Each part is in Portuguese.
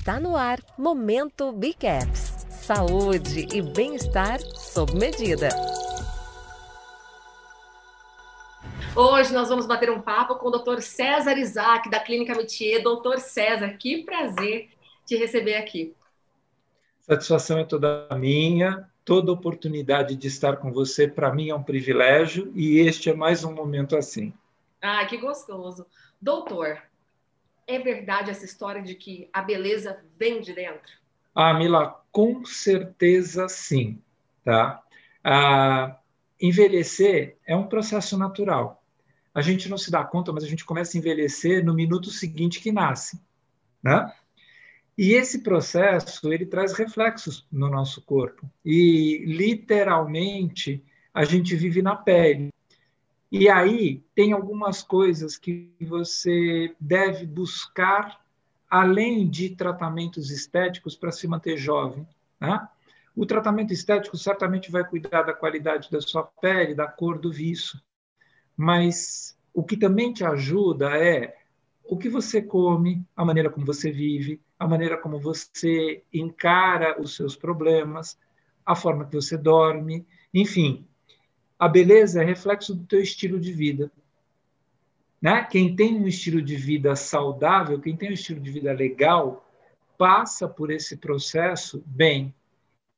Está no ar Momento Bicaps. Saúde e bem-estar sob medida. Hoje nós vamos bater um papo com o Dr. César Isaac, da Clínica Metier. Doutor César, que prazer te receber aqui. Satisfação é toda minha. Toda oportunidade de estar com você, para mim, é um privilégio e este é mais um momento assim. Ah, que gostoso. Doutor, é verdade essa história de que a beleza vem de dentro? Ah, Mila, com certeza sim. Tá? Ah, envelhecer é um processo natural. A gente não se dá conta, mas a gente começa a envelhecer no minuto seguinte que nasce. Né? E esse processo ele traz reflexos no nosso corpo. E, literalmente, a gente vive na pele. E aí tem algumas coisas que você deve buscar além de tratamentos estéticos para se manter jovem. Né? O tratamento estético certamente vai cuidar da qualidade da sua pele, da cor do viço, mas o que também te ajuda é o que você come, a maneira como você vive, a maneira como você encara os seus problemas, a forma que você dorme, enfim, a beleza é reflexo do teu estilo de vida. Né? Quem tem um estilo de vida saudável, quem tem um estilo de vida legal, passa por esse processo bem.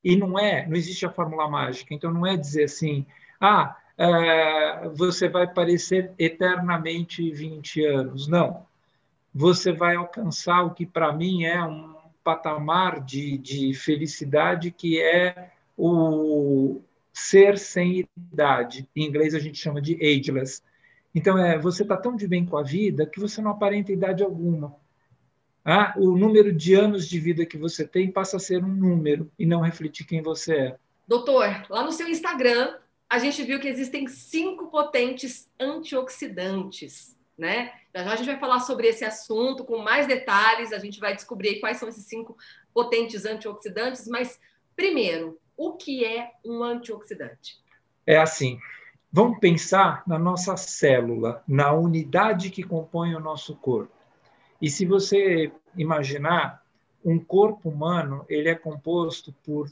E não é, não existe a fórmula mágica. Então não é dizer assim, ah, é, você vai parecer eternamente 20 anos. Não. Você vai alcançar o que para mim é um patamar de, de felicidade que é o, ser sem idade. Em inglês a gente chama de ageless. Então, é, você está tão de bem com a vida que você não aparenta idade alguma. Ah, o número de anos de vida que você tem passa a ser um número e não refletir quem você é. Doutor, lá no seu Instagram, a gente viu que existem cinco potentes antioxidantes, né? Já, já a gente vai falar sobre esse assunto com mais detalhes, a gente vai descobrir quais são esses cinco potentes antioxidantes, mas primeiro, o que é um antioxidante? É assim. Vamos pensar na nossa célula, na unidade que compõe o nosso corpo. E se você imaginar, um corpo humano, ele é composto por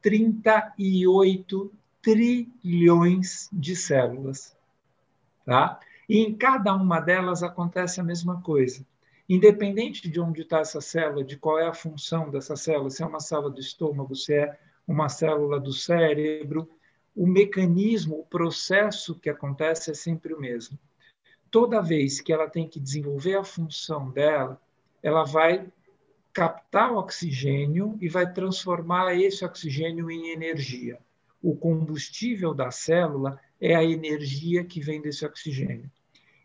38 trilhões de células, tá? E em cada uma delas acontece a mesma coisa. Independente de onde está essa célula, de qual é a função dessa célula, se é uma célula do estômago, se é uma célula do cérebro, o mecanismo, o processo que acontece é sempre o mesmo. Toda vez que ela tem que desenvolver a função dela, ela vai captar o oxigênio e vai transformar esse oxigênio em energia. O combustível da célula é a energia que vem desse oxigênio.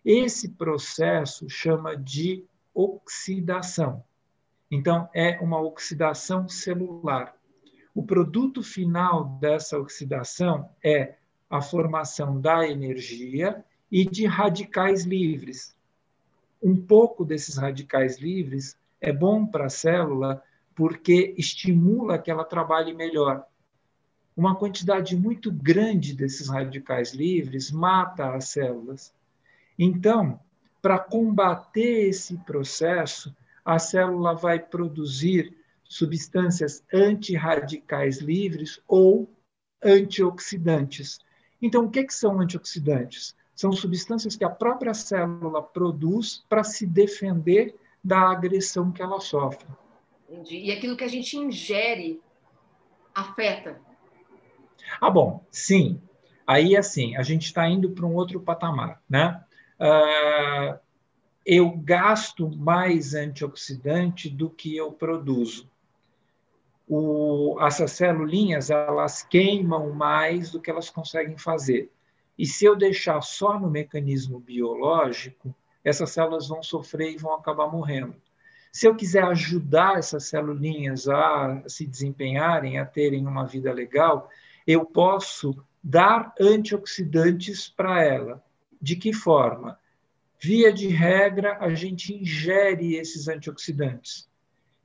Esse processo chama de oxidação. Então, é uma oxidação celular. O produto final dessa oxidação é a formação da energia e de radicais livres. Um pouco desses radicais livres é bom para a célula porque estimula que ela trabalhe melhor. Uma quantidade muito grande desses radicais livres mata as células. Então, para combater esse processo, a célula vai produzir substâncias antirradicais livres ou antioxidantes. Então, o que, que são antioxidantes? São substâncias que a própria célula produz para se defender da agressão que ela sofre. Entendi. E aquilo que a gente ingere afeta? Ah, bom, sim. Aí, assim, a gente está indo para um outro patamar, né? Uh, eu gasto mais antioxidante do que eu produzo o, essas celulinhas elas queimam mais do que elas conseguem fazer. E se eu deixar só no mecanismo biológico, essas células vão sofrer e vão acabar morrendo. Se eu quiser ajudar essas celulinhas a se desempenharem, a terem uma vida legal, eu posso dar antioxidantes para ela. De que forma? Via de regra, a gente ingere esses antioxidantes.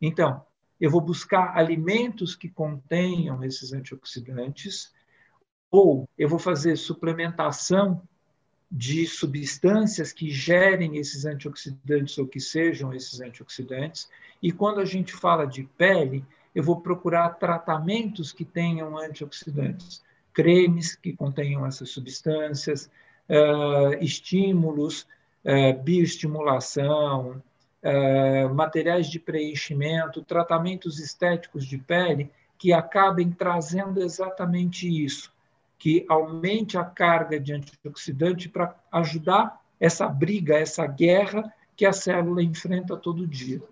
Então, eu vou buscar alimentos que contenham esses antioxidantes, ou eu vou fazer suplementação de substâncias que gerem esses antioxidantes ou que sejam esses antioxidantes. E quando a gente fala de pele, eu vou procurar tratamentos que tenham antioxidantes, cremes que contenham essas substâncias, uh, estímulos, uh, bioestimulação, uh, materiais de preenchimento, tratamentos estéticos de pele que acabem trazendo exatamente isso, que aumente a carga de antioxidante para ajudar essa briga, essa guerra que a célula enfrenta todo dia.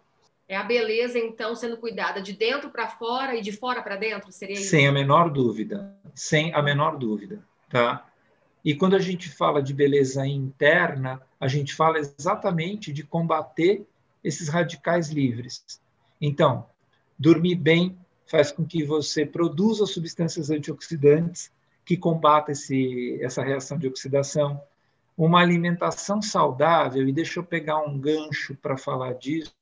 É a beleza, então, sendo cuidada de dentro para fora e de fora para dentro? Seria isso? Sem a menor dúvida. Sem a menor dúvida. Tá? E quando a gente fala de beleza interna, a gente fala exatamente de combater esses radicais livres. Então, dormir bem faz com que você produza substâncias antioxidantes que combatam esse, essa reação de oxidação. Uma alimentação saudável, e deixa eu pegar um gancho para falar disso,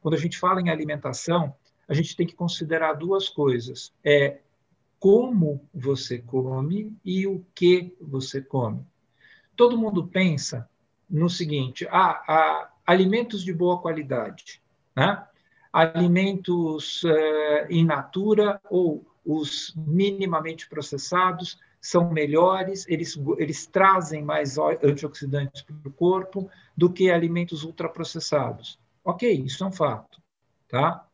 quando a gente fala em alimentação, a gente tem que considerar duas coisas: é como você come e o que você come. Todo mundo pensa no seguinte: ah, ah alimentos de boa qualidade, né? alimentos uh, in natura ou os minimamente processados são melhores, eles, eles trazem mais antioxidantes para o corpo do que alimentos ultraprocessados. Ok, isso é um fato. Tá?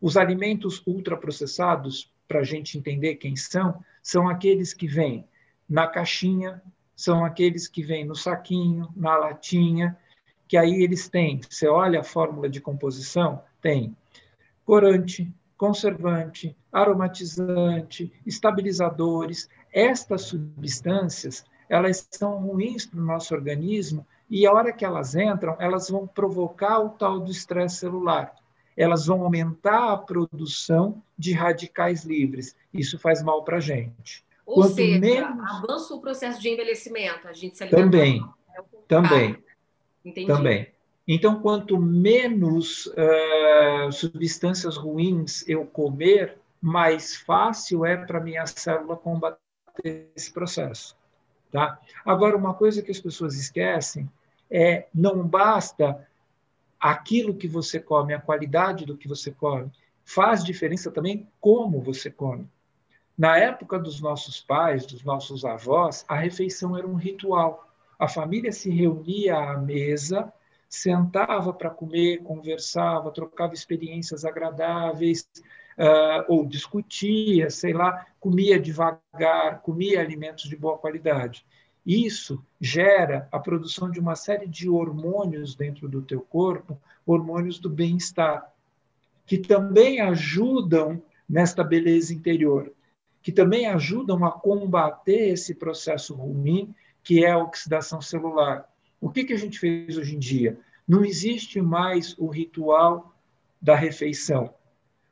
Os alimentos ultraprocessados, para a gente entender quem são, são aqueles que vêm na caixinha, são aqueles que vêm no saquinho, na latinha, que aí eles têm, você olha a fórmula de composição, tem corante, conservante, aromatizante, estabilizadores. Estas substâncias, elas são ruins para o nosso organismo e a hora que elas entram, elas vão provocar o tal do estresse celular. Elas vão aumentar a produção de radicais livres. Isso faz mal para a gente. Ou Quanto seja, menos... avança o processo de envelhecimento, a gente se Também, é também, Entendi. também. Então, quanto menos uh, substâncias ruins eu comer, mais fácil é para minha célula combater esse processo. Tá? Agora, uma coisa que as pessoas esquecem é não basta aquilo que você come, a qualidade do que você come, faz diferença também como você come. Na época dos nossos pais, dos nossos avós, a refeição era um ritual. A família se reunia à mesa, sentava para comer, conversava, trocava experiências agradáveis, uh, ou discutia, sei lá, comia devagar, comia alimentos de boa qualidade. Isso gera a produção de uma série de hormônios dentro do teu corpo, hormônios do bem-estar, que também ajudam nesta beleza interior, que também ajudam a combater esse processo ruim que é a oxidação celular. O que, que a gente fez hoje em dia? Não existe mais o ritual da refeição.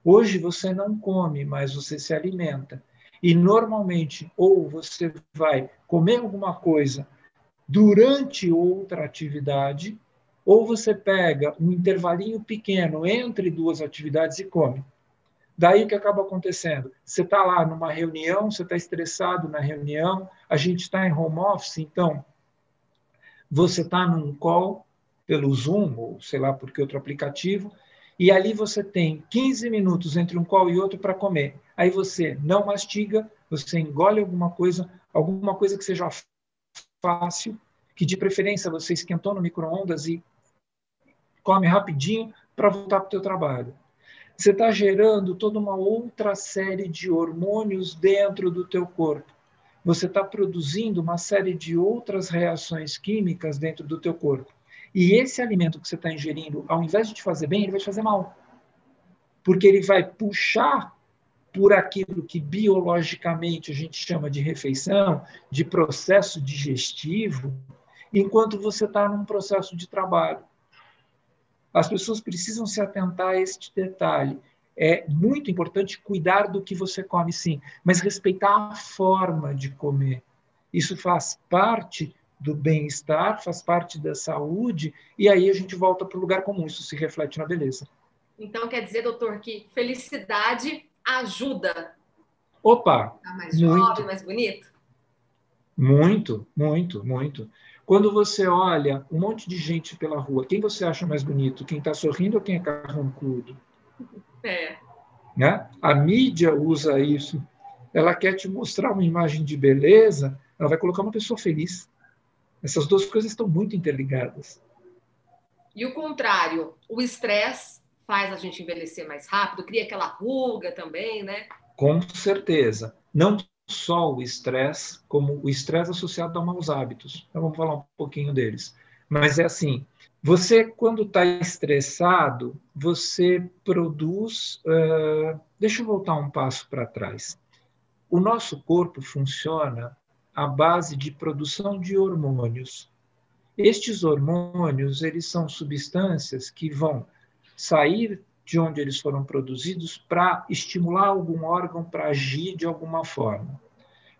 Hoje você não come, mas você se alimenta. E normalmente, ou você vai comer alguma coisa durante outra atividade, ou você pega um intervalinho pequeno entre duas atividades e come. Daí o que acaba acontecendo? Você está lá numa reunião, você está estressado na reunião, a gente está em home office, então você está num call pelo Zoom, ou sei lá por que outro aplicativo, e ali você tem 15 minutos entre um call e outro para comer. Aí você não mastiga, você engole alguma coisa, alguma coisa que seja fácil, que de preferência você esquentou no micro-ondas e come rapidinho para voltar para o teu trabalho. Você está gerando toda uma outra série de hormônios dentro do teu corpo. Você está produzindo uma série de outras reações químicas dentro do teu corpo. E esse alimento que você está ingerindo, ao invés de te fazer bem, ele vai te fazer mal. Porque ele vai puxar por aquilo que biologicamente a gente chama de refeição, de processo digestivo, enquanto você está num processo de trabalho. As pessoas precisam se atentar a este detalhe. É muito importante cuidar do que você come, sim, mas respeitar a forma de comer. Isso faz parte do bem-estar, faz parte da saúde, e aí a gente volta para o lugar comum, isso se reflete na beleza. Então quer dizer, doutor, que felicidade ajuda. Opa! Ficar mais muito. jovem, mais bonito? Muito, muito, muito. Quando você olha um monte de gente pela rua, quem você acha mais bonito? Quem está sorrindo ou quem é carrancudo? É. Né? A mídia usa isso. Ela quer te mostrar uma imagem de beleza, ela vai colocar uma pessoa feliz. Essas duas coisas estão muito interligadas. E o contrário, o estresse faz a gente envelhecer mais rápido, cria aquela ruga também, né? Com certeza. Não só o estresse, como o estresse associado a maus hábitos. Então vamos falar um pouquinho deles. Mas é assim, você quando está estressado, você produz. Uh, deixa eu voltar um passo para trás. O nosso corpo funciona à base de produção de hormônios. Estes hormônios, eles são substâncias que vão sair de onde eles foram produzidos para estimular algum órgão para agir de alguma forma.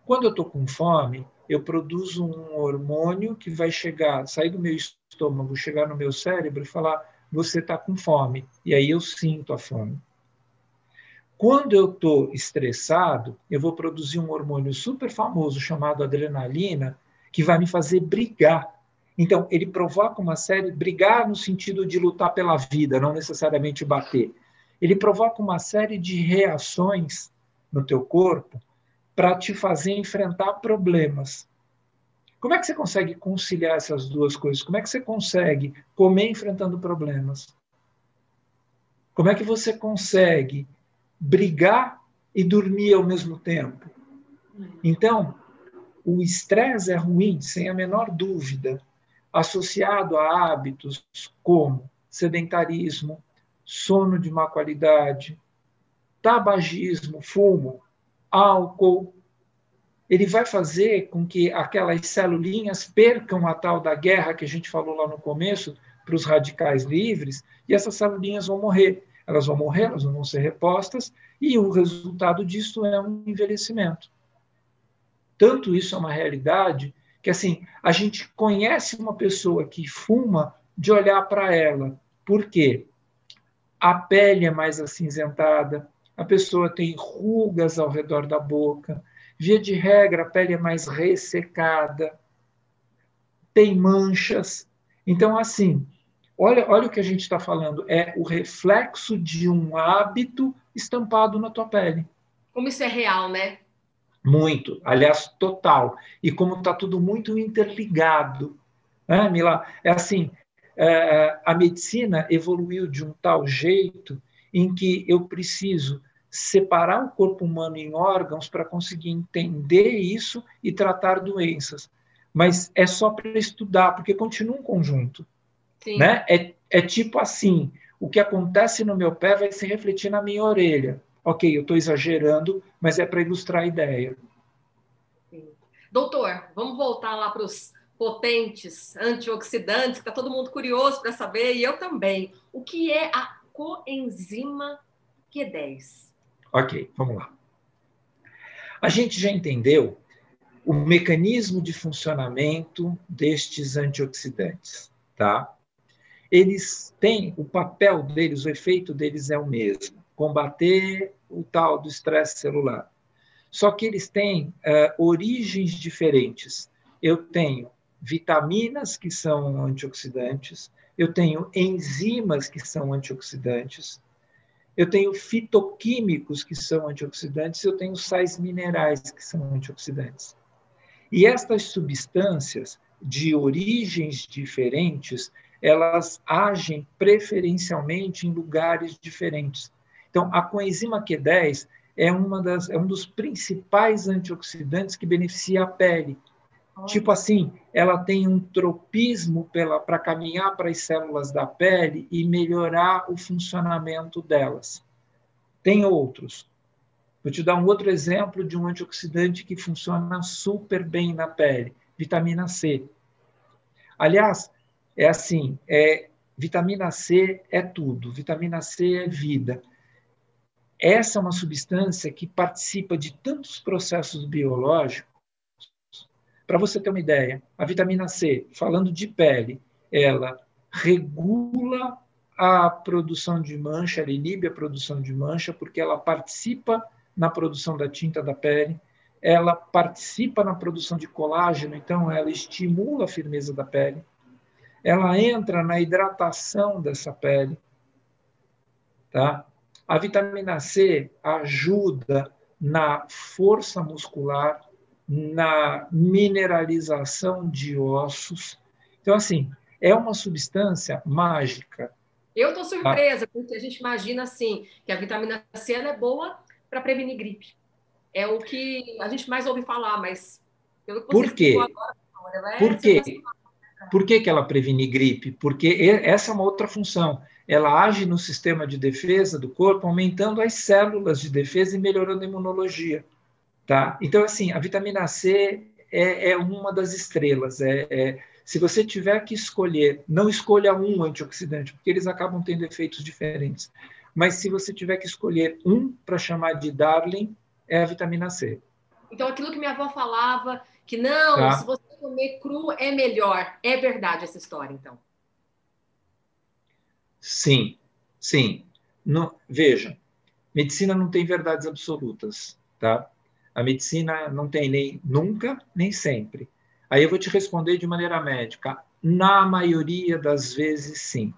Quando eu estou com fome, eu produzo um hormônio que vai chegar, sair do meu estômago, chegar no meu cérebro e falar: você está com fome. E aí eu sinto a fome. Quando eu estou estressado, eu vou produzir um hormônio super famoso chamado adrenalina, que vai me fazer brigar. Então, ele provoca uma série, brigar no sentido de lutar pela vida, não necessariamente bater. Ele provoca uma série de reações no teu corpo para te fazer enfrentar problemas. Como é que você consegue conciliar essas duas coisas? Como é que você consegue comer enfrentando problemas? Como é que você consegue brigar e dormir ao mesmo tempo? Então, o estresse é ruim, sem a menor dúvida, associado a hábitos como sedentarismo, sono de má qualidade, tabagismo, fumo, álcool, ele vai fazer com que aquelas celulinhas percam a tal da guerra que a gente falou lá no começo para os radicais livres, e essas celulinhas vão morrer. Elas vão morrer, elas não vão ser repostas, e o resultado disso é um envelhecimento. Tanto isso é uma realidade que assim, a gente conhece uma pessoa que fuma de olhar para ela. Por quê? A pele é mais acinzentada, a pessoa tem rugas ao redor da boca, via de regra, a pele é mais ressecada, tem manchas. Então, assim, olha, olha o que a gente está falando, é o reflexo de um hábito estampado na tua pele. Como isso é real, né? Muito, aliás, total. E como está tudo muito interligado. Né, Mila? É assim, é, a medicina evoluiu de um tal jeito em que eu preciso separar o corpo humano em órgãos para conseguir entender isso e tratar doenças. Mas é só para estudar, porque continua um conjunto. Sim. Né? É, é tipo assim: o que acontece no meu pé vai se refletir na minha orelha. Ok, eu estou exagerando, mas é para ilustrar a ideia. Sim. Doutor, vamos voltar lá para os potentes antioxidantes, que está todo mundo curioso para saber, e eu também. O que é a coenzima Q10? Ok, vamos lá. A gente já entendeu o mecanismo de funcionamento destes antioxidantes, tá? Eles têm o papel deles, o efeito deles é o mesmo combater o tal do estresse celular. Só que eles têm uh, origens diferentes. Eu tenho vitaminas que são antioxidantes, eu tenho enzimas que são antioxidantes, eu tenho fitoquímicos que são antioxidantes, eu tenho sais minerais que são antioxidantes. E estas substâncias de origens diferentes, elas agem preferencialmente em lugares diferentes. Então, a coenzima Q10 é, uma das, é um dos principais antioxidantes que beneficia a pele. Tipo assim, ela tem um tropismo para caminhar para as células da pele e melhorar o funcionamento delas. Tem outros. Vou te dar um outro exemplo de um antioxidante que funciona super bem na pele, vitamina C. Aliás, é assim, é, vitamina C é tudo, vitamina C é vida. Essa é uma substância que participa de tantos processos biológicos. Para você ter uma ideia, a vitamina C, falando de pele, ela regula a produção de mancha, ela inibe a produção de mancha, porque ela participa na produção da tinta da pele, ela participa na produção de colágeno, então ela estimula a firmeza da pele, ela entra na hidratação dessa pele, tá? A vitamina C ajuda na força muscular, na mineralização de ossos. Então, assim, é uma substância mágica. Eu estou surpresa, porque a gente imagina assim, que a vitamina C é boa para prevenir gripe é o que a gente mais ouve falar, mas pelo que Por quê? Agora, é Por quê? Por que, que ela previne gripe? Porque essa é uma outra função. Ela age no sistema de defesa do corpo, aumentando as células de defesa e melhorando a imunologia. Tá? Então, assim, a vitamina C é, é uma das estrelas. É, é, se você tiver que escolher, não escolha um antioxidante, porque eles acabam tendo efeitos diferentes. Mas se você tiver que escolher um para chamar de darling, é a vitamina C. Então, aquilo que minha avó falava, que não, tá. se você comer cru é melhor. É verdade essa história, então? Sim, sim. Veja, medicina não tem verdades absolutas, tá? A medicina não tem nem nunca, nem sempre. Aí eu vou te responder de maneira médica. Na maioria das vezes, sim.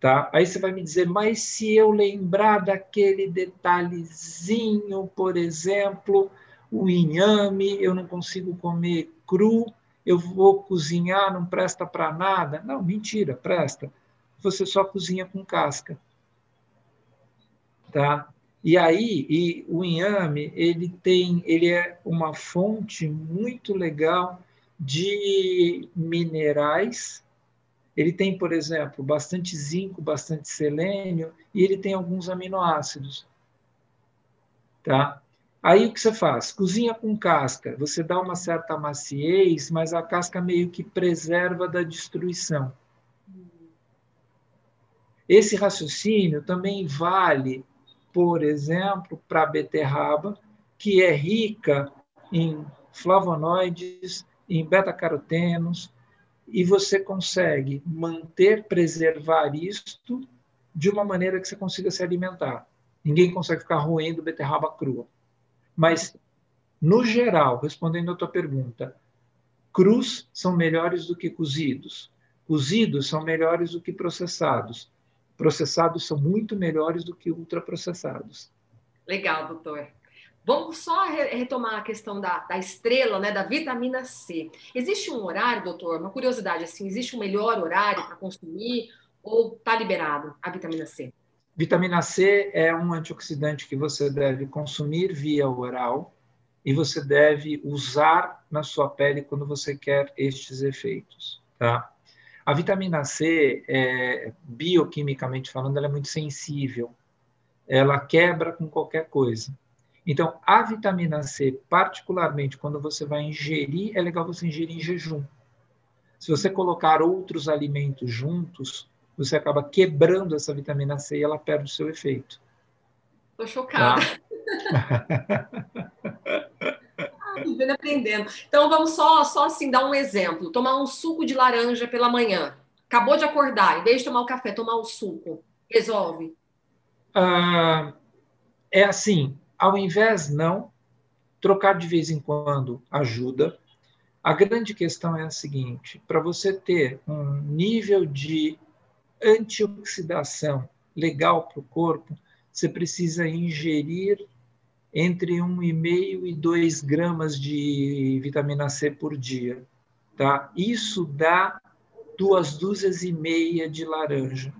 Tá? Aí você vai me dizer, mas se eu lembrar daquele detalhezinho, por exemplo, o inhame, eu não consigo comer cru, eu vou cozinhar, não presta para nada. Não, mentira, presta. Você só cozinha com casca. Tá? E aí, e o inhame, ele tem, ele é uma fonte muito legal de minerais ele tem, por exemplo, bastante zinco, bastante selênio e ele tem alguns aminoácidos. Tá? Aí o que você faz? Cozinha com casca. Você dá uma certa maciez, mas a casca meio que preserva da destruição. Esse raciocínio também vale, por exemplo, para a beterraba, que é rica em flavonoides, em beta-carotenos, e você consegue manter, preservar isto de uma maneira que você consiga se alimentar. Ninguém consegue ficar roendo beterraba crua. Mas, no geral, respondendo a tua pergunta, crus são melhores do que cozidos. Cozidos são melhores do que processados. Processados são muito melhores do que ultraprocessados. Legal, doutor. Vamos só retomar a questão da, da estrela, né, da vitamina C. Existe um horário, doutor? Uma curiosidade, assim, existe um melhor horário para consumir ou está liberado a vitamina C? Vitamina C é um antioxidante que você deve consumir via oral e você deve usar na sua pele quando você quer estes efeitos, tá? A vitamina C, é, bioquimicamente falando, ela é muito sensível. Ela quebra com qualquer coisa. Então, a vitamina C, particularmente quando você vai ingerir, é legal você ingerir em jejum. Se você colocar outros alimentos juntos, você acaba quebrando essa vitamina C e ela perde o seu efeito. Estou chocada. Tá? vivendo aprendendo. Então vamos só, só assim dar um exemplo. Tomar um suco de laranja pela manhã. Acabou de acordar, em vez de tomar o café, tomar o suco. Resolve? Ah, é assim, ao invés, não, trocar de vez em quando ajuda. A grande questão é a seguinte: para você ter um nível de antioxidação legal para o corpo, você precisa ingerir entre 1,5 e 2 gramas de vitamina C por dia. Tá? Isso dá duas dúzias e meia de laranja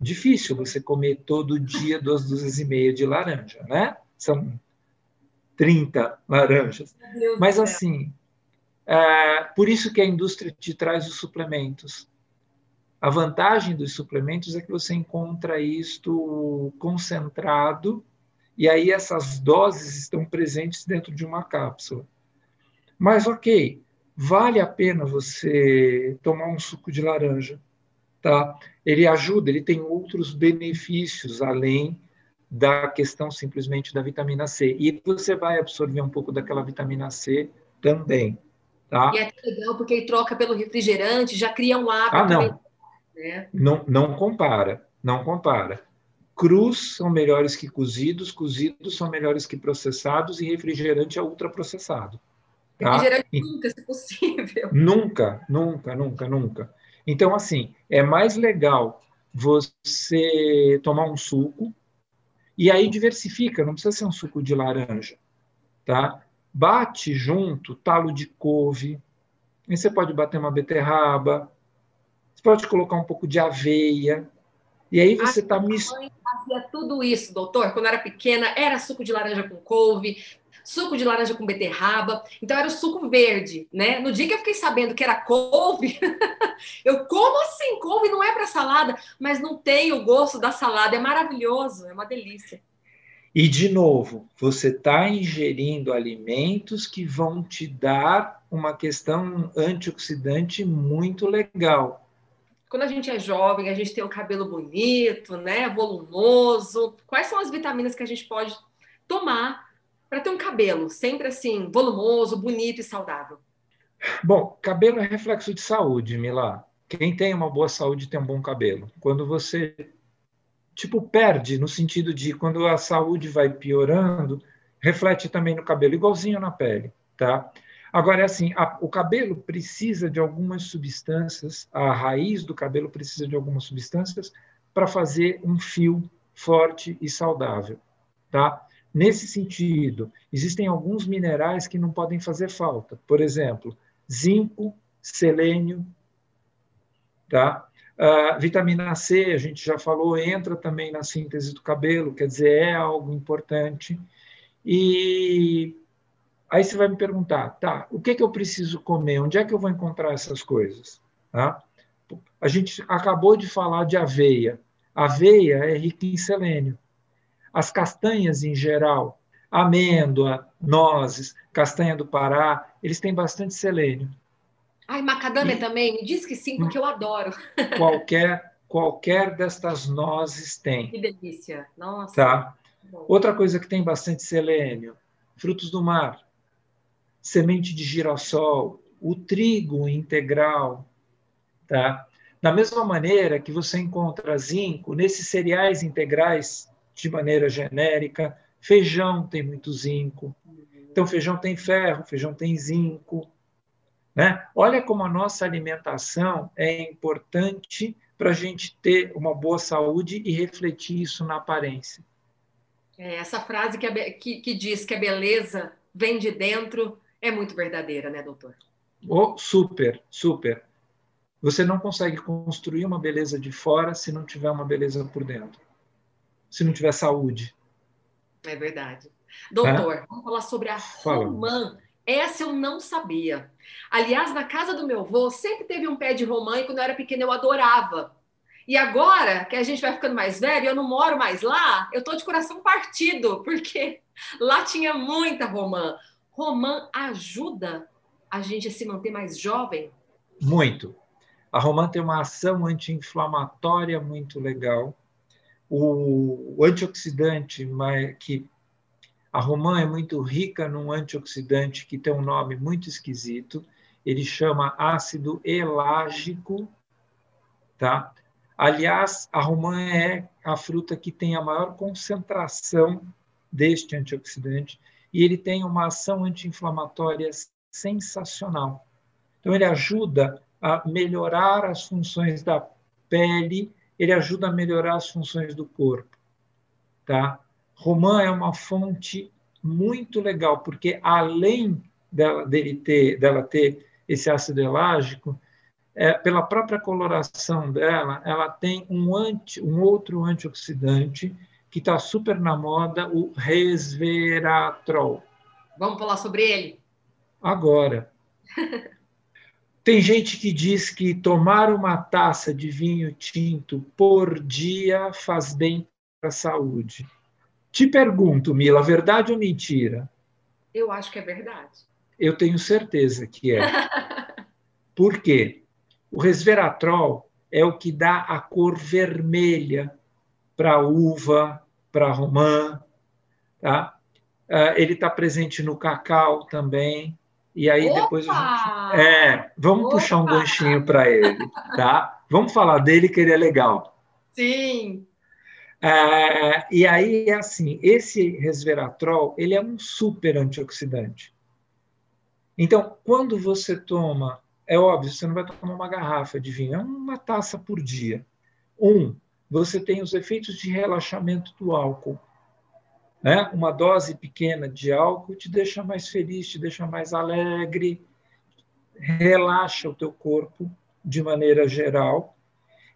difícil você comer todo dia duas dúzias e meia de laranja, né? São 30 laranjas. Mas assim, é, por isso que a indústria te traz os suplementos. A vantagem dos suplementos é que você encontra isto concentrado e aí essas doses estão presentes dentro de uma cápsula. Mas ok, vale a pena você tomar um suco de laranja tá? Ele ajuda, ele tem outros benefícios além da questão simplesmente da vitamina C. E você vai absorver um pouco daquela vitamina C também, tá? E é legal porque ele troca pelo refrigerante, já cria um hábito. Ah, não. Né? Não, não compara, não compara. Crus são melhores que cozidos, cozidos são melhores que processados e refrigerante é ultraprocessado. Tá? Refrigerante nunca, se possível. Nunca, nunca, nunca, nunca. Então, assim, é mais legal você tomar um suco e aí diversifica, não precisa ser um suco de laranja, tá? Bate junto talo de couve, aí você pode bater uma beterraba, você pode colocar um pouco de aveia, e aí você está misturando. fazia tudo isso, doutor. Quando era pequena, era suco de laranja com couve, suco de laranja com beterraba. Então era o suco verde, né? No dia que eu fiquei sabendo que era couve, eu como assim? Couve não é para salada, mas não tem o gosto da salada. É maravilhoso, é uma delícia. E de novo, você está ingerindo alimentos que vão te dar uma questão antioxidante muito legal quando a gente é jovem, a gente tem o cabelo bonito, né, volumoso. Quais são as vitaminas que a gente pode tomar para ter um cabelo sempre assim, volumoso, bonito e saudável? Bom, cabelo é reflexo de saúde, Mila. Quem tem uma boa saúde tem um bom cabelo. Quando você tipo perde no sentido de quando a saúde vai piorando, reflete também no cabelo, igualzinho na pele, tá? Agora, é assim, a, o cabelo precisa de algumas substâncias, a raiz do cabelo precisa de algumas substâncias para fazer um fio forte e saudável, tá? Nesse sentido, existem alguns minerais que não podem fazer falta. Por exemplo, zinco, selênio, tá? Uh, vitamina C, a gente já falou, entra também na síntese do cabelo, quer dizer, é algo importante. E Aí você vai me perguntar, tá, o que, que eu preciso comer? Onde é que eu vou encontrar essas coisas? Tá? A gente acabou de falar de aveia. Aveia é rica em selênio. As castanhas em geral, amêndoa, nozes, castanha do Pará, eles têm bastante selênio. Ai, macadâmia e, também? Me diz que sim, porque eu adoro. Qualquer, qualquer destas nozes tem. Que delícia. Nossa. Tá? Outra coisa que tem bastante selênio, frutos do mar semente de girassol, o trigo integral, tá? Da mesma maneira que você encontra zinco nesses cereais integrais de maneira genérica, feijão tem muito zinco. Então feijão tem ferro, feijão tem zinco, né? Olha como a nossa alimentação é importante para a gente ter uma boa saúde e refletir isso na aparência. É, essa frase que, a, que, que diz que a beleza vem de dentro é muito verdadeira, né, doutor? Oh, super, super. Você não consegue construir uma beleza de fora se não tiver uma beleza por dentro. Se não tiver saúde. É verdade. Doutor, vamos falar sobre a Fala. romã. Essa eu não sabia. Aliás, na casa do meu avô sempre teve um pé de romã e quando eu era pequena eu adorava. E agora que a gente vai ficando mais velho, eu não moro mais lá, eu tô de coração partido, porque lá tinha muita romã. Romã ajuda a gente a se manter mais jovem? Muito. A romã tem uma ação anti-inflamatória muito legal. O, o antioxidante, que a romã é muito rica num antioxidante que tem um nome muito esquisito. Ele chama ácido elágico, tá? Aliás, a romã é a fruta que tem a maior concentração deste antioxidante e ele tem uma ação anti-inflamatória sensacional. Então, ele ajuda a melhorar as funções da pele, ele ajuda a melhorar as funções do corpo. Tá? Romã é uma fonte muito legal, porque além dela, dele ter, dela ter esse ácido elágico, é, pela própria coloração dela, ela tem um, anti, um outro antioxidante que está super na moda, o resveratrol. Vamos falar sobre ele? Agora. Tem gente que diz que tomar uma taça de vinho tinto por dia faz bem para a saúde. Te pergunto, Mila, verdade ou mentira? Eu acho que é verdade. Eu tenho certeza que é. Por quê? O resveratrol é o que dá a cor vermelha para uva, para romã, tá? Uh, ele está presente no cacau também. E aí Opa! depois a gente... É, vamos Opa! puxar um ganchinho para ele, tá? Vamos falar dele que ele é legal. Sim. É, e aí é assim, esse resveratrol, ele é um super antioxidante. Então, quando você toma, é óbvio, você não vai tomar uma garrafa de vinho, é uma taça por dia. Um, você tem os efeitos de relaxamento do álcool. Né? Uma dose pequena de álcool te deixa mais feliz, te deixa mais alegre, relaxa o teu corpo de maneira geral.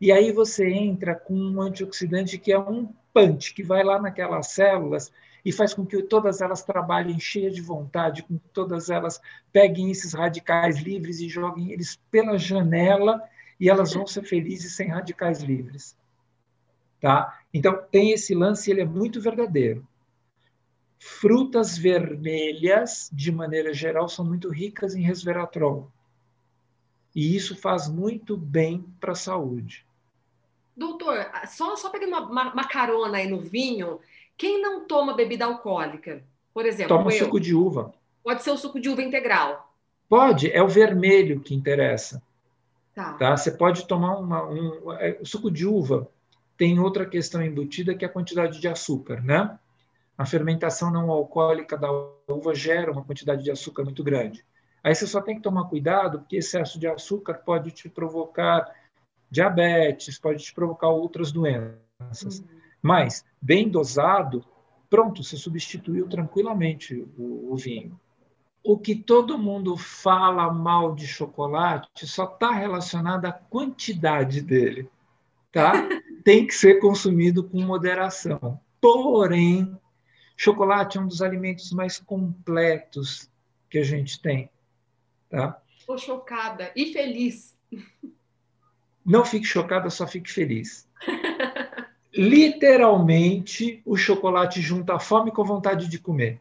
E aí você entra com um antioxidante que é um punch, que vai lá naquelas células e faz com que todas elas trabalhem cheias de vontade, com que todas elas peguem esses radicais livres e joguem eles pela janela e elas vão ser felizes sem radicais livres. Tá? Então, tem esse lance, ele é muito verdadeiro. Frutas vermelhas, de maneira geral, são muito ricas em resveratrol. E isso faz muito bem para a saúde. Doutor, só, só pegando uma, uma, uma, carona aí no vinho, quem não toma bebida alcoólica, por exemplo, toma eu, suco de uva. Pode ser o suco de uva integral. Pode, é o vermelho que interessa. Tá. tá? Você pode tomar uma, um, é, o suco de uva tem outra questão embutida que é a quantidade de açúcar, né? A fermentação não alcoólica da uva gera uma quantidade de açúcar muito grande. Aí você só tem que tomar cuidado, porque excesso de açúcar pode te provocar diabetes, pode te provocar outras doenças. Uhum. Mas, bem dosado, pronto, você substituiu tranquilamente o, o vinho. O que todo mundo fala mal de chocolate só está relacionado à quantidade dele, tá? tem que ser consumido com moderação. Porém, chocolate é um dos alimentos mais completos que a gente tem. Tá? Estou chocada e feliz. Não fique chocada, só fique feliz. Literalmente, o chocolate junta a fome com vontade de comer.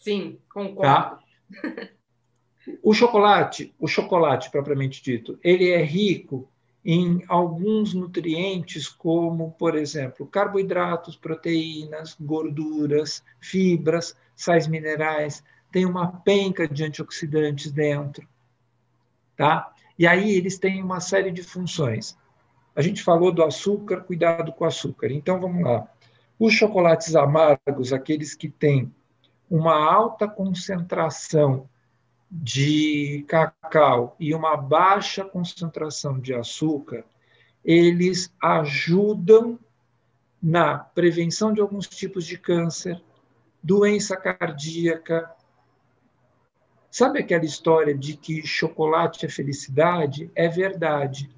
Sim, concordo. Tá? O chocolate, o chocolate propriamente dito, ele é rico em alguns nutrientes, como, por exemplo, carboidratos, proteínas, gorduras, fibras, sais minerais, tem uma penca de antioxidantes dentro, tá? E aí eles têm uma série de funções. A gente falou do açúcar, cuidado com o açúcar. Então vamos lá. Os chocolates amargos, aqueles que têm uma alta concentração de cacau e uma baixa concentração de açúcar, eles ajudam na prevenção de alguns tipos de câncer, doença cardíaca. Sabe aquela história de que chocolate é felicidade? É verdade.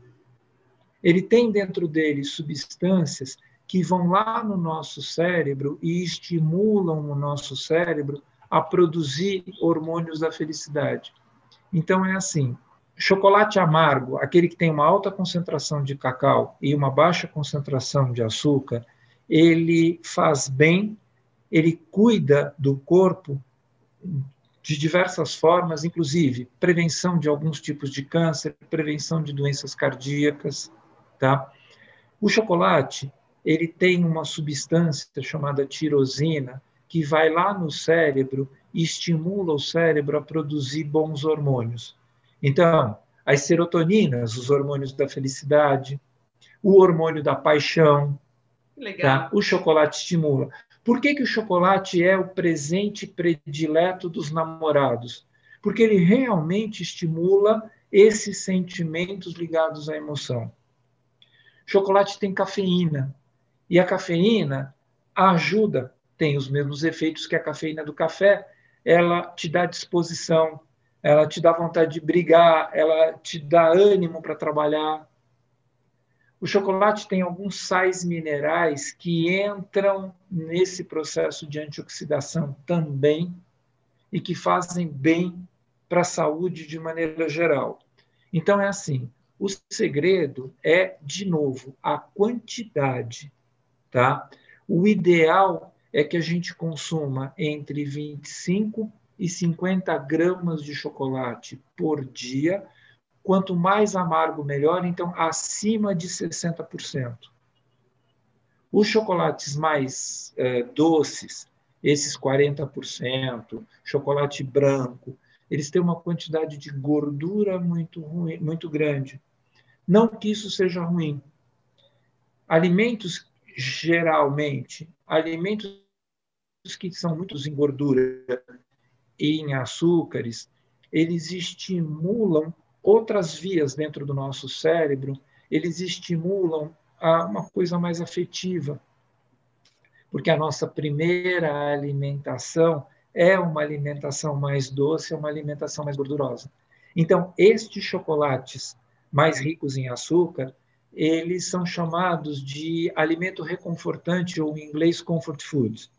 Ele tem dentro dele substâncias que vão lá no nosso cérebro e estimulam o nosso cérebro a produzir hormônios da felicidade. Então é assim: chocolate amargo, aquele que tem uma alta concentração de cacau e uma baixa concentração de açúcar, ele faz bem, ele cuida do corpo de diversas formas, inclusive prevenção de alguns tipos de câncer, prevenção de doenças cardíacas, tá? O chocolate, ele tem uma substância chamada tirosina, que vai lá no cérebro e estimula o cérebro a produzir bons hormônios. Então, as serotoninas, os hormônios da felicidade, o hormônio da paixão, tá? o chocolate estimula. Por que, que o chocolate é o presente predileto dos namorados? Porque ele realmente estimula esses sentimentos ligados à emoção. Chocolate tem cafeína, e a cafeína ajuda tem os mesmos efeitos que a cafeína do café, ela te dá disposição, ela te dá vontade de brigar, ela te dá ânimo para trabalhar. O chocolate tem alguns sais minerais que entram nesse processo de antioxidação também e que fazem bem para a saúde de maneira geral. Então é assim, o segredo é de novo a quantidade, tá? O ideal é que a gente consuma entre 25 e 50 gramas de chocolate por dia. Quanto mais amargo, melhor, então acima de 60%. Os chocolates mais é, doces, esses 40%, chocolate branco, eles têm uma quantidade de gordura muito, ruim, muito grande. Não que isso seja ruim. Alimentos geralmente, alimentos que são muitos em gordura e em açúcares, eles estimulam outras vias dentro do nosso cérebro, eles estimulam a uma coisa mais afetiva. Porque a nossa primeira alimentação é uma alimentação mais doce, é uma alimentação mais gordurosa. Então, estes chocolates mais ricos em açúcar, eles são chamados de alimento reconfortante ou em inglês comfort food.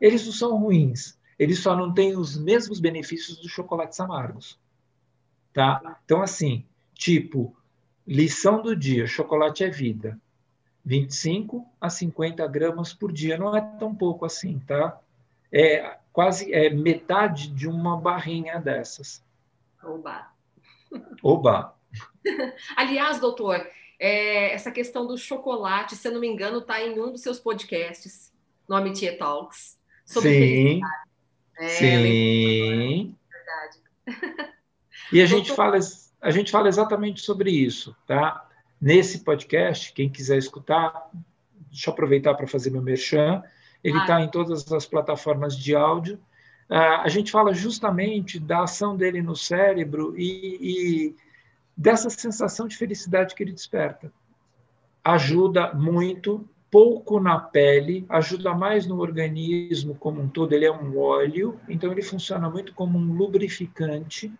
Eles não são ruins, eles só não têm os mesmos benefícios dos chocolates amargos. Tá? Então assim, tipo, lição do dia, chocolate é vida. 25 a 50 gramas por dia não é tão pouco assim, tá? É quase é metade de uma barrinha dessas. Oba. Oba. Aliás, doutor, é, essa questão do chocolate, se eu não me engano, está em um dos seus podcasts, no Amitie Talks, sobre Sim. É, Sim. Verdade. E a gente, fala, a gente fala exatamente sobre isso, tá? Nesse podcast, quem quiser escutar, deixa eu aproveitar para fazer meu merchan, ele está ah. em todas as plataformas de áudio. Uh, a gente fala justamente da ação dele no cérebro e, e dessa sensação de felicidade que ele desperta. Ajuda muito, pouco na pele, ajuda mais no organismo como um todo. Ele é um óleo, então ele funciona muito como um lubrificante.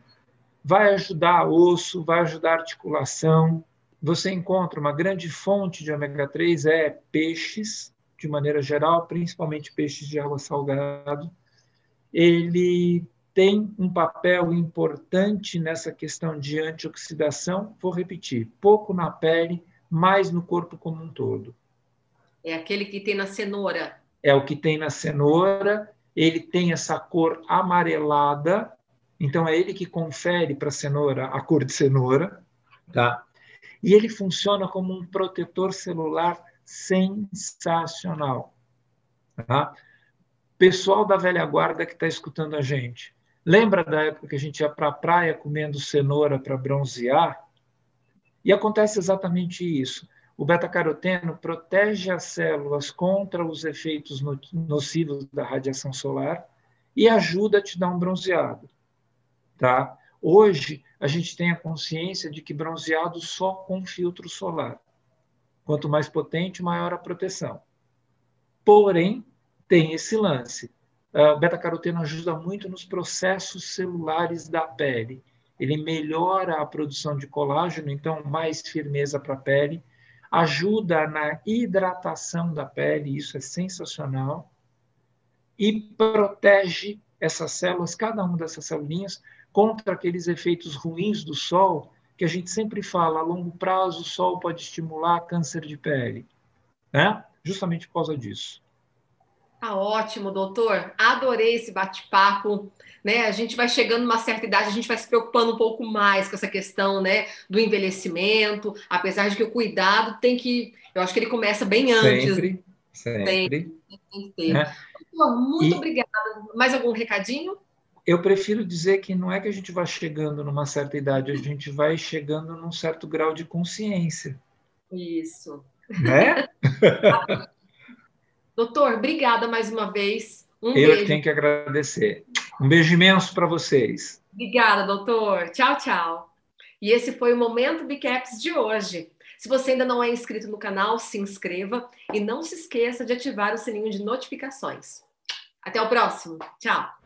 Vai ajudar osso, vai ajudar articulação. Você encontra uma grande fonte de ômega 3 é peixes, de maneira geral, principalmente peixes de água salgada. Ele tem um papel importante nessa questão de antioxidação. Vou repetir: pouco na pele, mais no corpo como um todo. É aquele que tem na cenoura. É o que tem na cenoura. Ele tem essa cor amarelada, então é ele que confere para a cenoura a cor de cenoura, tá? E ele funciona como um protetor celular sensacional. Tá? Pessoal da velha guarda que está escutando a gente, lembra da época que a gente ia para a praia comendo cenoura para bronzear? E acontece exatamente isso. O beta-caroteno protege as células contra os efeitos nocivos da radiação solar e ajuda a te dar um bronzeado. Tá? Hoje, a gente tem a consciência de que bronzeado só com filtro solar. Quanto mais potente, maior a proteção. Porém, tem esse lance. O beta-caroteno ajuda muito nos processos celulares da pele. Ele melhora a produção de colágeno, então mais firmeza para a pele, ajuda na hidratação da pele, isso é sensacional, e protege essas células, cada uma dessas celulinhas, contra aqueles efeitos ruins do sol que a gente sempre fala, a longo prazo o sol pode estimular câncer de pele, né? Justamente por causa disso. Tá ótimo, doutor. Adorei esse bate-papo. Né? A gente vai chegando numa certa idade, a gente vai se preocupando um pouco mais com essa questão, né, do envelhecimento, apesar de que o cuidado tem que, eu acho que ele começa bem antes. Sempre, sempre. Tem, tem que ter. É. Doutor, muito e... obrigada. Mais algum recadinho? eu prefiro dizer que não é que a gente vai chegando numa certa idade, a gente vai chegando num certo grau de consciência. Isso. Né? Doutor, obrigada mais uma vez. Um eu beijo. tenho que agradecer. Um beijo imenso para vocês. Obrigada, doutor. Tchau, tchau. E esse foi o Momento Bicaps de hoje. Se você ainda não é inscrito no canal, se inscreva e não se esqueça de ativar o sininho de notificações. Até o próximo. Tchau.